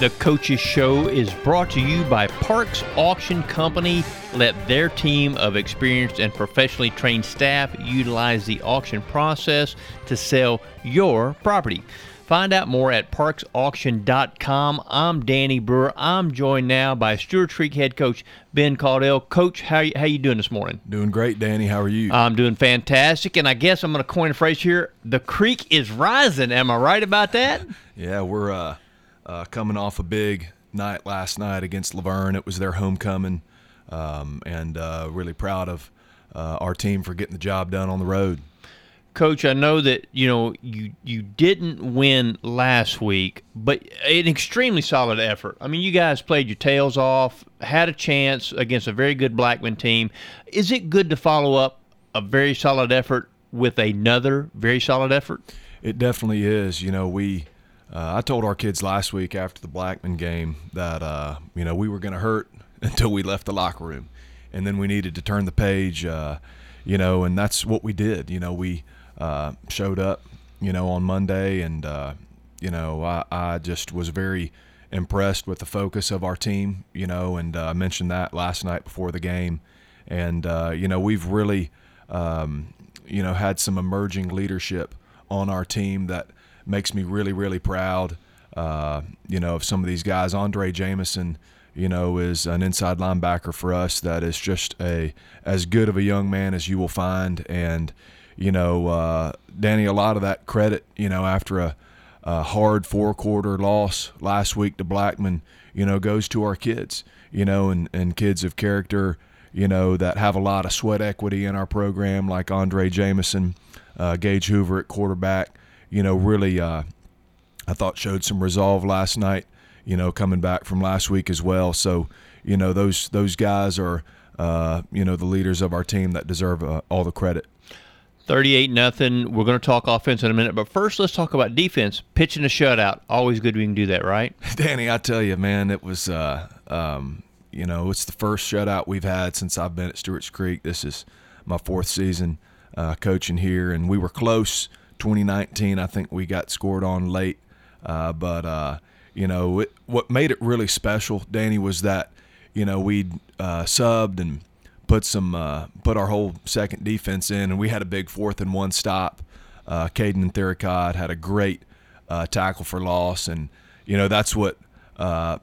The Coaches Show is brought to you by Parks Auction Company. Let their team of experienced and professionally trained staff utilize the auction process to sell your property. Find out more at parksauction.com. I'm Danny Brewer. I'm joined now by Stewart Creek head coach Ben Caudill. Coach, how you, how you doing this morning? Doing great, Danny. How are you? I'm doing fantastic, and I guess I'm going to coin a phrase here. The creek is rising. Am I right about that? yeah, we're uh, uh, coming off a big night last night against La Vergne. It was their homecoming, um, and uh, really proud of uh, our team for getting the job done on the road. Coach, I know that you know you you didn't win last week, but an extremely solid effort. I mean, you guys played your tails off, had a chance against a very good Blackman team. Is it good to follow up a very solid effort with another very solid effort? It definitely is. You know, we uh, I told our kids last week after the Blackman game that uh, you know we were going to hurt until we left the locker room, and then we needed to turn the page. Uh, you know, and that's what we did. You know, we uh, showed up, you know, on Monday, and uh, you know, I, I just was very impressed with the focus of our team. You know, and uh, I mentioned that last night before the game, and you know, we've really, um, you know, had some emerging leadership on our team that makes me really, really proud. Uh, you know, of some of these guys, Andre Jameson you know, is an inside linebacker for us that is just a as good of a young man as you will find. And you know, uh, Danny, a lot of that credit, you know, after a, a hard four quarter loss last week to Blackman, you know, goes to our kids, you know, and, and kids of character, you know, that have a lot of sweat equity in our program, like Andre Jamison, uh, Gage Hoover at quarterback, you know, really, uh, I thought showed some resolve last night, you know, coming back from last week as well. So, you know, those those guys are, uh, you know, the leaders of our team that deserve uh, all the credit. 38 nothing. We're going to talk offense in a minute, but first let's talk about defense. Pitching a shutout. Always good we can do that, right? Danny, I tell you, man, it was uh, um, you know, it's the first shutout we've had since I've been at Stewart's Creek. This is my fourth season uh, coaching here, and we were close. 2019, I think we got scored on late, uh, but uh, you know, it, what made it really special, Danny, was that you know we uh, subbed and put some uh, put our whole second defense in, and we had a big fourth and one stop. Uh, Caden and Theracod had a great uh, tackle for loss, and you know that's what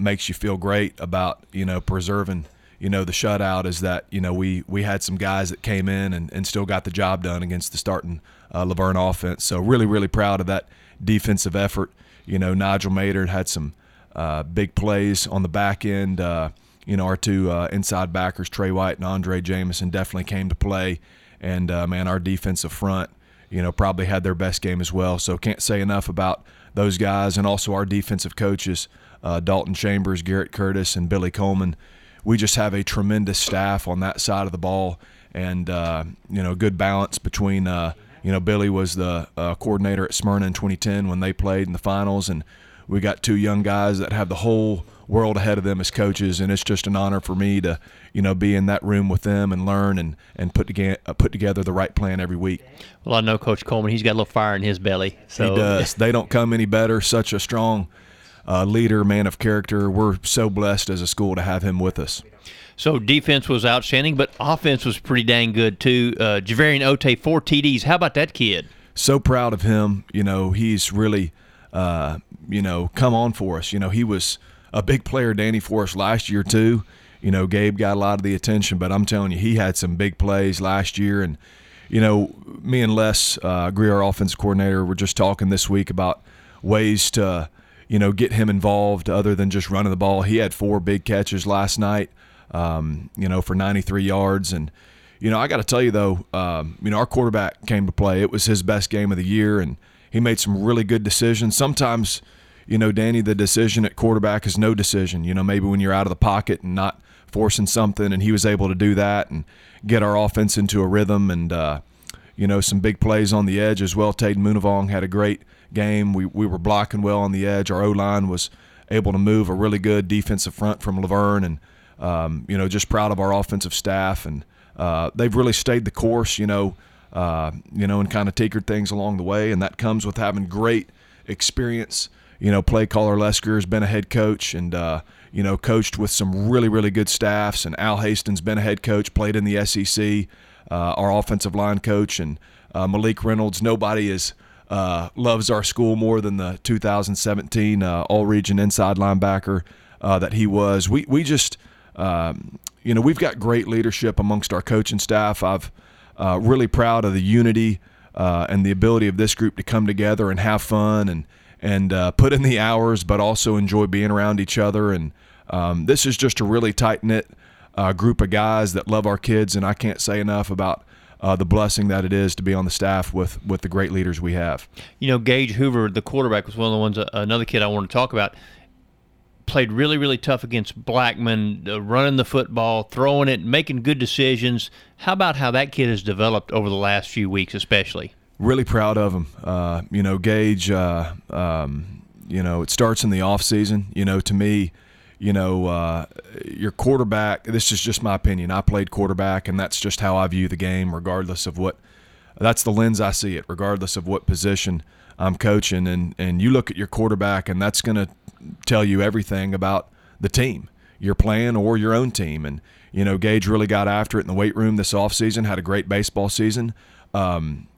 makes you feel great about you know preserving you know the shutout is that you know we we had some guys that came in and, and still got the job done against the starting uh, La Vergne offense. So really really proud of that defensive effort. You know Nigel Maynard had some uh, big plays on the back end. Uh, you know, our two uh, inside backers, Trey White and Andre Jamison, definitely came to play. And, uh, man, our defensive front, you know, probably had their best game as well. So can't say enough about those guys. And also our defensive coaches, uh, Dalton Chambers, Garrett Curtis, and Billy Coleman. We just have a tremendous staff on that side of the ball and, uh, you know, good balance between, uh, you know, Billy was the uh, coordinator at Smyrna in 2010 when they played in the finals. And we got two young guys that have the whole – world ahead of them as coaches, and it's just an honor for me to, you know, be in that room with them and learn and and put together uh, put together the right plan every week. Well, I know Coach Coleman; he's got a little fire in his belly. So he does. they don't come any better. Such a strong uh, leader, man of character. We're so blessed as a school to have him with us. So defense was outstanding, but offense was pretty dang good too. Uh, Javarian Ote, four TDs. How about that kid? So proud of him. You know, he's really, uh, you know, come on for us. You know, he was a big player, Danny Forrest, last year too. You know, Gabe got a lot of the attention, but I'm telling you, he had some big plays last year. And you know, me and Les uh, Greer, our offensive coordinator, were just talking this week about ways to, you know, get him involved other than just running the ball. He had four big catches last night, um, you know, for 93 yards. And you know, I got to tell you though, um, you know, our quarterback came to play. It was his best game of the year, and he made some really good decisions. Sometimes you know, Danny, the decision at quarterback is no decision. You know, maybe when you're out of the pocket and not forcing something, and he was able to do that and get our offense into a rhythm. And, uh, you know, some big plays on the edge as well. Taden Munavong had a great game. We we were blocking well on the edge. Our O line was able to move a really good defensive front from La Vergne, and um, you know, just proud of our offensive staff, and uh, they've really stayed the course. You know, uh, you know, and kind of tinkered things along the way, and that comes with having great experience. You know, play caller Les Greer has been a head coach, and uh, you know, coached with some really really good staffs, and Al Hastings been a head coach, played in the SEC. Uh, our offensive line coach and uh, Malik Reynolds. Nobody is uh, loves our school more than the 2017 uh, All Region inside linebacker uh, that he was. We we just um, you know we've got great leadership amongst our coaching staff. I've uh, really proud of the unity uh, and the ability of this group to come together and have fun and and uh, put in the hours, but also enjoy being around each other. And um, this is just a really tight knit group of guys that love our kids, and I can't say enough about uh, the blessing that it is to be on the staff with with the great leaders we have. You know, Gage Hoover, the quarterback, was one of the ones. Uh, another kid I want to talk about played really, really tough against Blackman, uh, running the football, throwing it, making good decisions. How about how that kid has developed over the last few weeks, especially? Really proud of him. Uh, you know, Gage. Uh, um, you know, it starts in the off season. You know, to me you know, uh, your quarterback. This is just my opinion. I played quarterback, and that's just how I view the game, regardless of what. That's the lens I see it, regardless of what position I'm coaching. And and you look at your quarterback, and that's going to tell you everything about the team you're playing or your own team. And you know, Gage really got after it in the weight room this offseason, had a great baseball season. Um,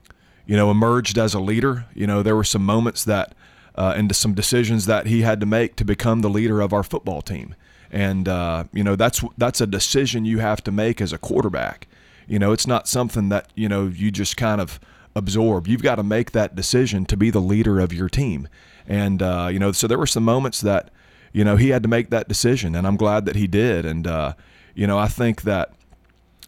you know, emerged as a leader. You know, there were some moments that uh, into some decisions that he had to make to become the leader of our football team. And uh, you know that's that's a decision you have to make as a quarterback. You know, it's not something that you know you just kind of absorb. You've got to make that decision to be the leader of your team. And uh, you know, so there were some moments that you know he had to make that decision, and I'm glad that he did. And uh, you know, I think that,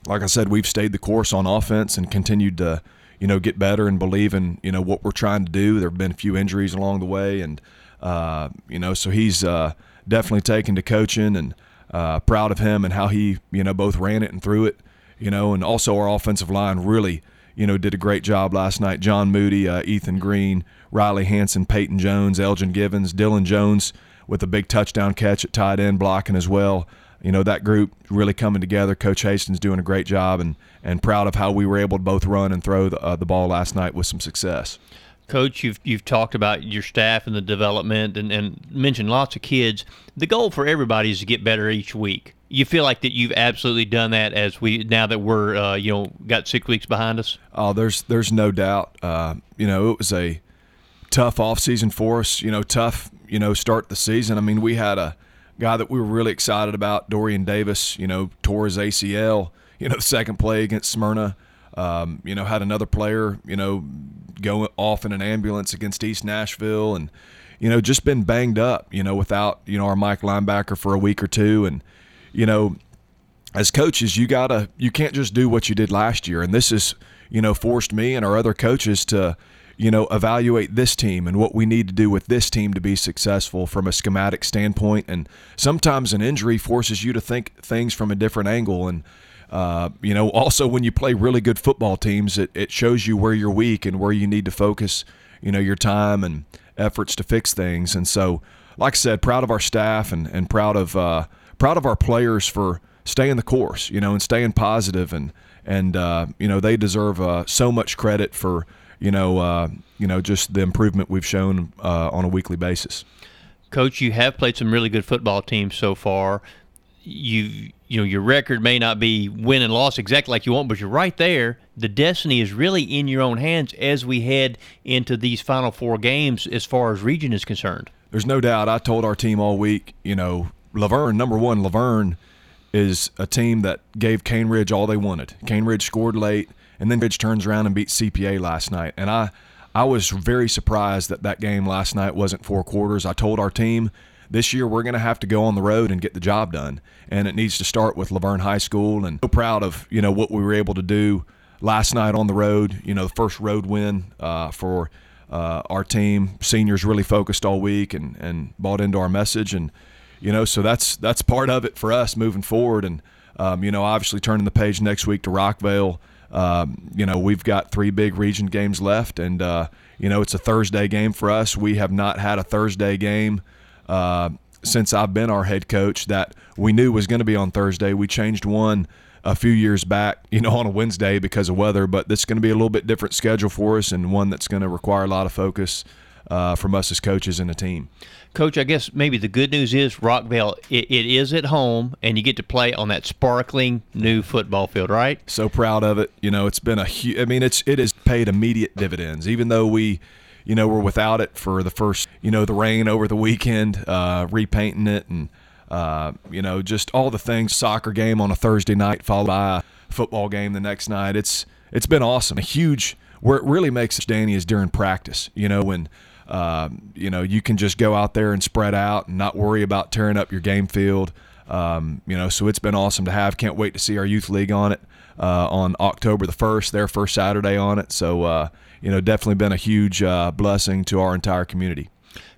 like I said, we've stayed the course on offense and continued to you know, get better and believe in, you know, what we're trying to do. There have been a few injuries along the way. And, uh, you know, so he's uh, definitely taken to coaching and uh, proud of him and how he, you know, both ran it and threw it, you know, and also our offensive line really, you know, did a great job last night. John Moody, uh, Ethan Green, Riley Hanson, Peyton Jones, Elgin Givens, Dylan Jones with a big touchdown catch at tight end blocking as well you know that group really coming together. Coach Hastings doing a great job, and and proud of how we were able to both run and throw the, uh, the ball last night with some success. Coach, you've you've talked about your staff and the development, and, and mentioned lots of kids. The goal for everybody is to get better each week. You feel like that you've absolutely done that as we now that we're uh, you know got six weeks behind us. Oh, there's there's no doubt. Uh, you know, it was a tough off season for us. You know, tough you know start the season. I mean, we had a guy that we were really excited about, Dorian Davis, you know, tore his ACL, you know, the second play against Smyrna. Um, you know, had another player, you know, go off in an ambulance against East Nashville and, you know, just been banged up, you know, without, you know, our Mike linebacker for a week or two. And, you know, as coaches, you gotta, you can't just do what you did last year. And this has, you know, forced me and our other coaches to, you know, evaluate this team and what we need to do with this team to be successful from a schematic standpoint. And sometimes an injury forces you to think things from a different angle. And, uh, you know, also when you play really good football teams, it, it shows you where you're weak and where you need to focus, you know, your time and efforts to fix things. And so, like I said, proud of our staff and, and proud of uh, proud of our players for staying the course, you know, and staying positive and and uh, you know they deserve uh, so much credit for you know, uh, you know, just the improvement we've shown uh, on a weekly basis. Coach, you have played some really good football teams so far. You you know your record may not be win and loss exactly like you want, but you're right there. The destiny is really in your own hands as we head into these final four games, as far as region is concerned. There's no doubt. I told our team all week, you know, La Vergne, number one, La Vergne is a team that gave Cane Ridge all they wanted. Cane Ridge scored late and then Ridge turns around and beats CPA last night. And I, I was very surprised that that game last night wasn't four quarters. I told our team this year we're going to have to go on the road and get the job done, and it needs to start with La Vergne High School. And so proud of you know what we were able to do last night on the road. You know, the first road win uh, for uh, our team. Seniors really focused all week and and bought into our message, and you know, so that's that's part of it for us moving forward. And um, you know, obviously turning the page next week to Rockvale um, you know, we've got three big region games left, and uh, you know, it's a Thursday game for us. We have not had a Thursday game uh, since I've been our head coach that we knew was going to be on Thursday. We changed one a few years back, you know, on a Wednesday because of weather, but this is going to be a little bit different schedule for us and one that's going to require a lot of focus uh, from us as coaches and a team. Coach, I guess maybe the good news is Rockvale, it, it is at home, and you get to play on that sparkling new football field, right? So proud of it. You know, it's been a huge. I mean, it's it has paid immediate dividends, even though we. You know, we're without it for the first, you know, the rain over the weekend, uh, repainting it, and uh, you know, just all the things. Soccer game on a Thursday night, followed by a football game the next night. It's it's been awesome. A huge. Where it really makes it, Danny, is during practice. You know, when uh, you know, you can just go out there and spread out and not worry about tearing up your game field. Um, you know, so it's been awesome to have. Can't wait to see our youth league on it uh, on October the first, their first Saturday on it. So, uh, you know, definitely been a huge uh, blessing to our entire community.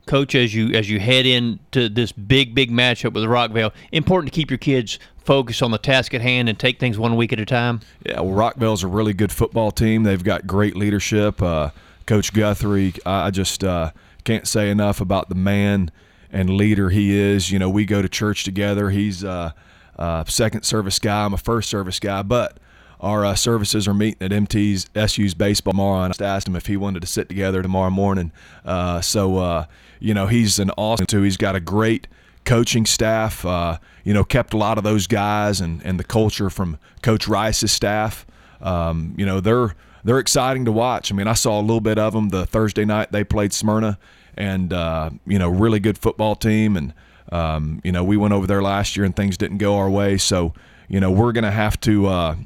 Coach, as you as you head into this big big matchup with Rockvale, important to keep your kids focused on the task at hand and take things one week at a time. Yeah, well, Rockvale's a really good football team. They've got great leadership. Uh, Coach Guthrie, I just uh, can't say enough about the man and leader he is. You know, we go to church together. He's a, a second service guy. I'm a first service guy, but our uh, services are meeting at MT's SU's baseball tomorrow, and I just asked him if he wanted to sit together tomorrow morning. Uh, so, uh, you know, he's an awesome too. He's got a great coaching staff. Uh, you know, kept a lot of those guys and, and the culture from Coach Rice's staff. Um, you know, they're they're exciting to watch. I mean, I saw a little bit of them the Thursday night they played Smyrna, and uh, you know, really good football team. And um, you know, we went over there last year and things didn't go our way. So you know, we're going to have to uh,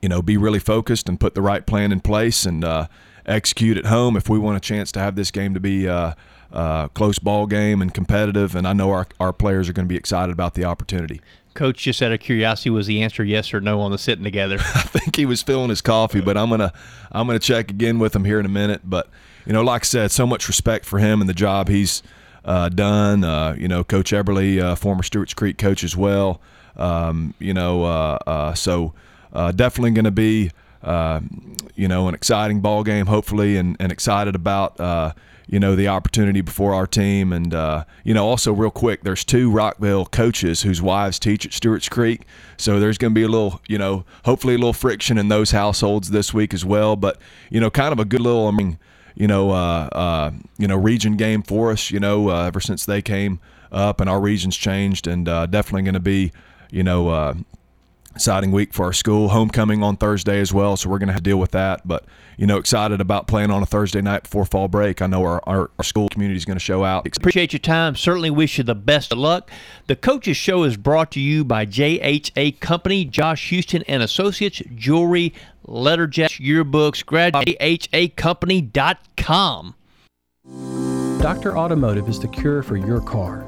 you know be really focused and put the right plan in place and uh, execute at home if we want a chance to have this game to be. a, uh, close ball game and competitive, and I know our, our players are going to be excited about the opportunity. Coach, just out of curiosity, was the answer yes or no on the sitting together? I think he was filling his coffee, but I'm gonna I'm gonna check again with him here in a minute. But you know, like I said, so much respect for him and the job he's uh, done. Uh, you know, Coach Eberly, uh, former Stewart's Creek coach as well. Um, you know, uh, uh, so uh, definitely going to be you know an exciting ball game, hopefully, and, and excited about you know, the opportunity before our team. And, uh, you know, also real quick, there's two Rockvale coaches whose wives teach at Stewart's Creek. So there's going to be a little, you know, hopefully a little friction in those households this week as well. But, you know, kind of a good little, I mean, you know, uh, uh, you know, region game for us, you know, uh, ever since they came up and our region's changed and uh, definitely going to be, you know, uh, exciting week for our school. Homecoming on Thursday as well, so we're going to have to deal with that. But you know, excited about playing on a Thursday night before fall break. I know our, our, our school community is going to show out. Appreciate your time. Certainly wish you the best of luck. The Coaches Show is brought to you by JHA Company, Josh Houston and Associates, Jewelry, Letterjacks, Yearbooks, grad JHACompany.com. Dr. Automotive is the cure for your car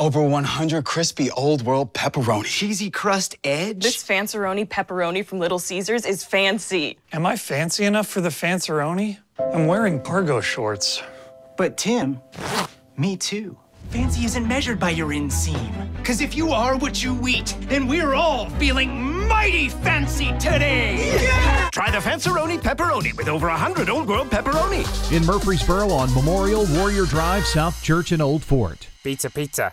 Over 100 crispy old world pepperoni. Cheesy crust edge. This Fanceroni pepperoni from Little Caesars is fancy. Am I fancy enough for the Fanceroni? I'm wearing cargo shorts. But Tim, me too. Fancy isn't measured by your inseam. Cause if you are what you eat, then we're all feeling mighty fancy today. Yeah! Try the Fanceroni pepperoni with over 100 Old World pepperoni. In Murfreesboro on Memorial Warrior Drive, South Church and Old Fort. Pizza, pizza.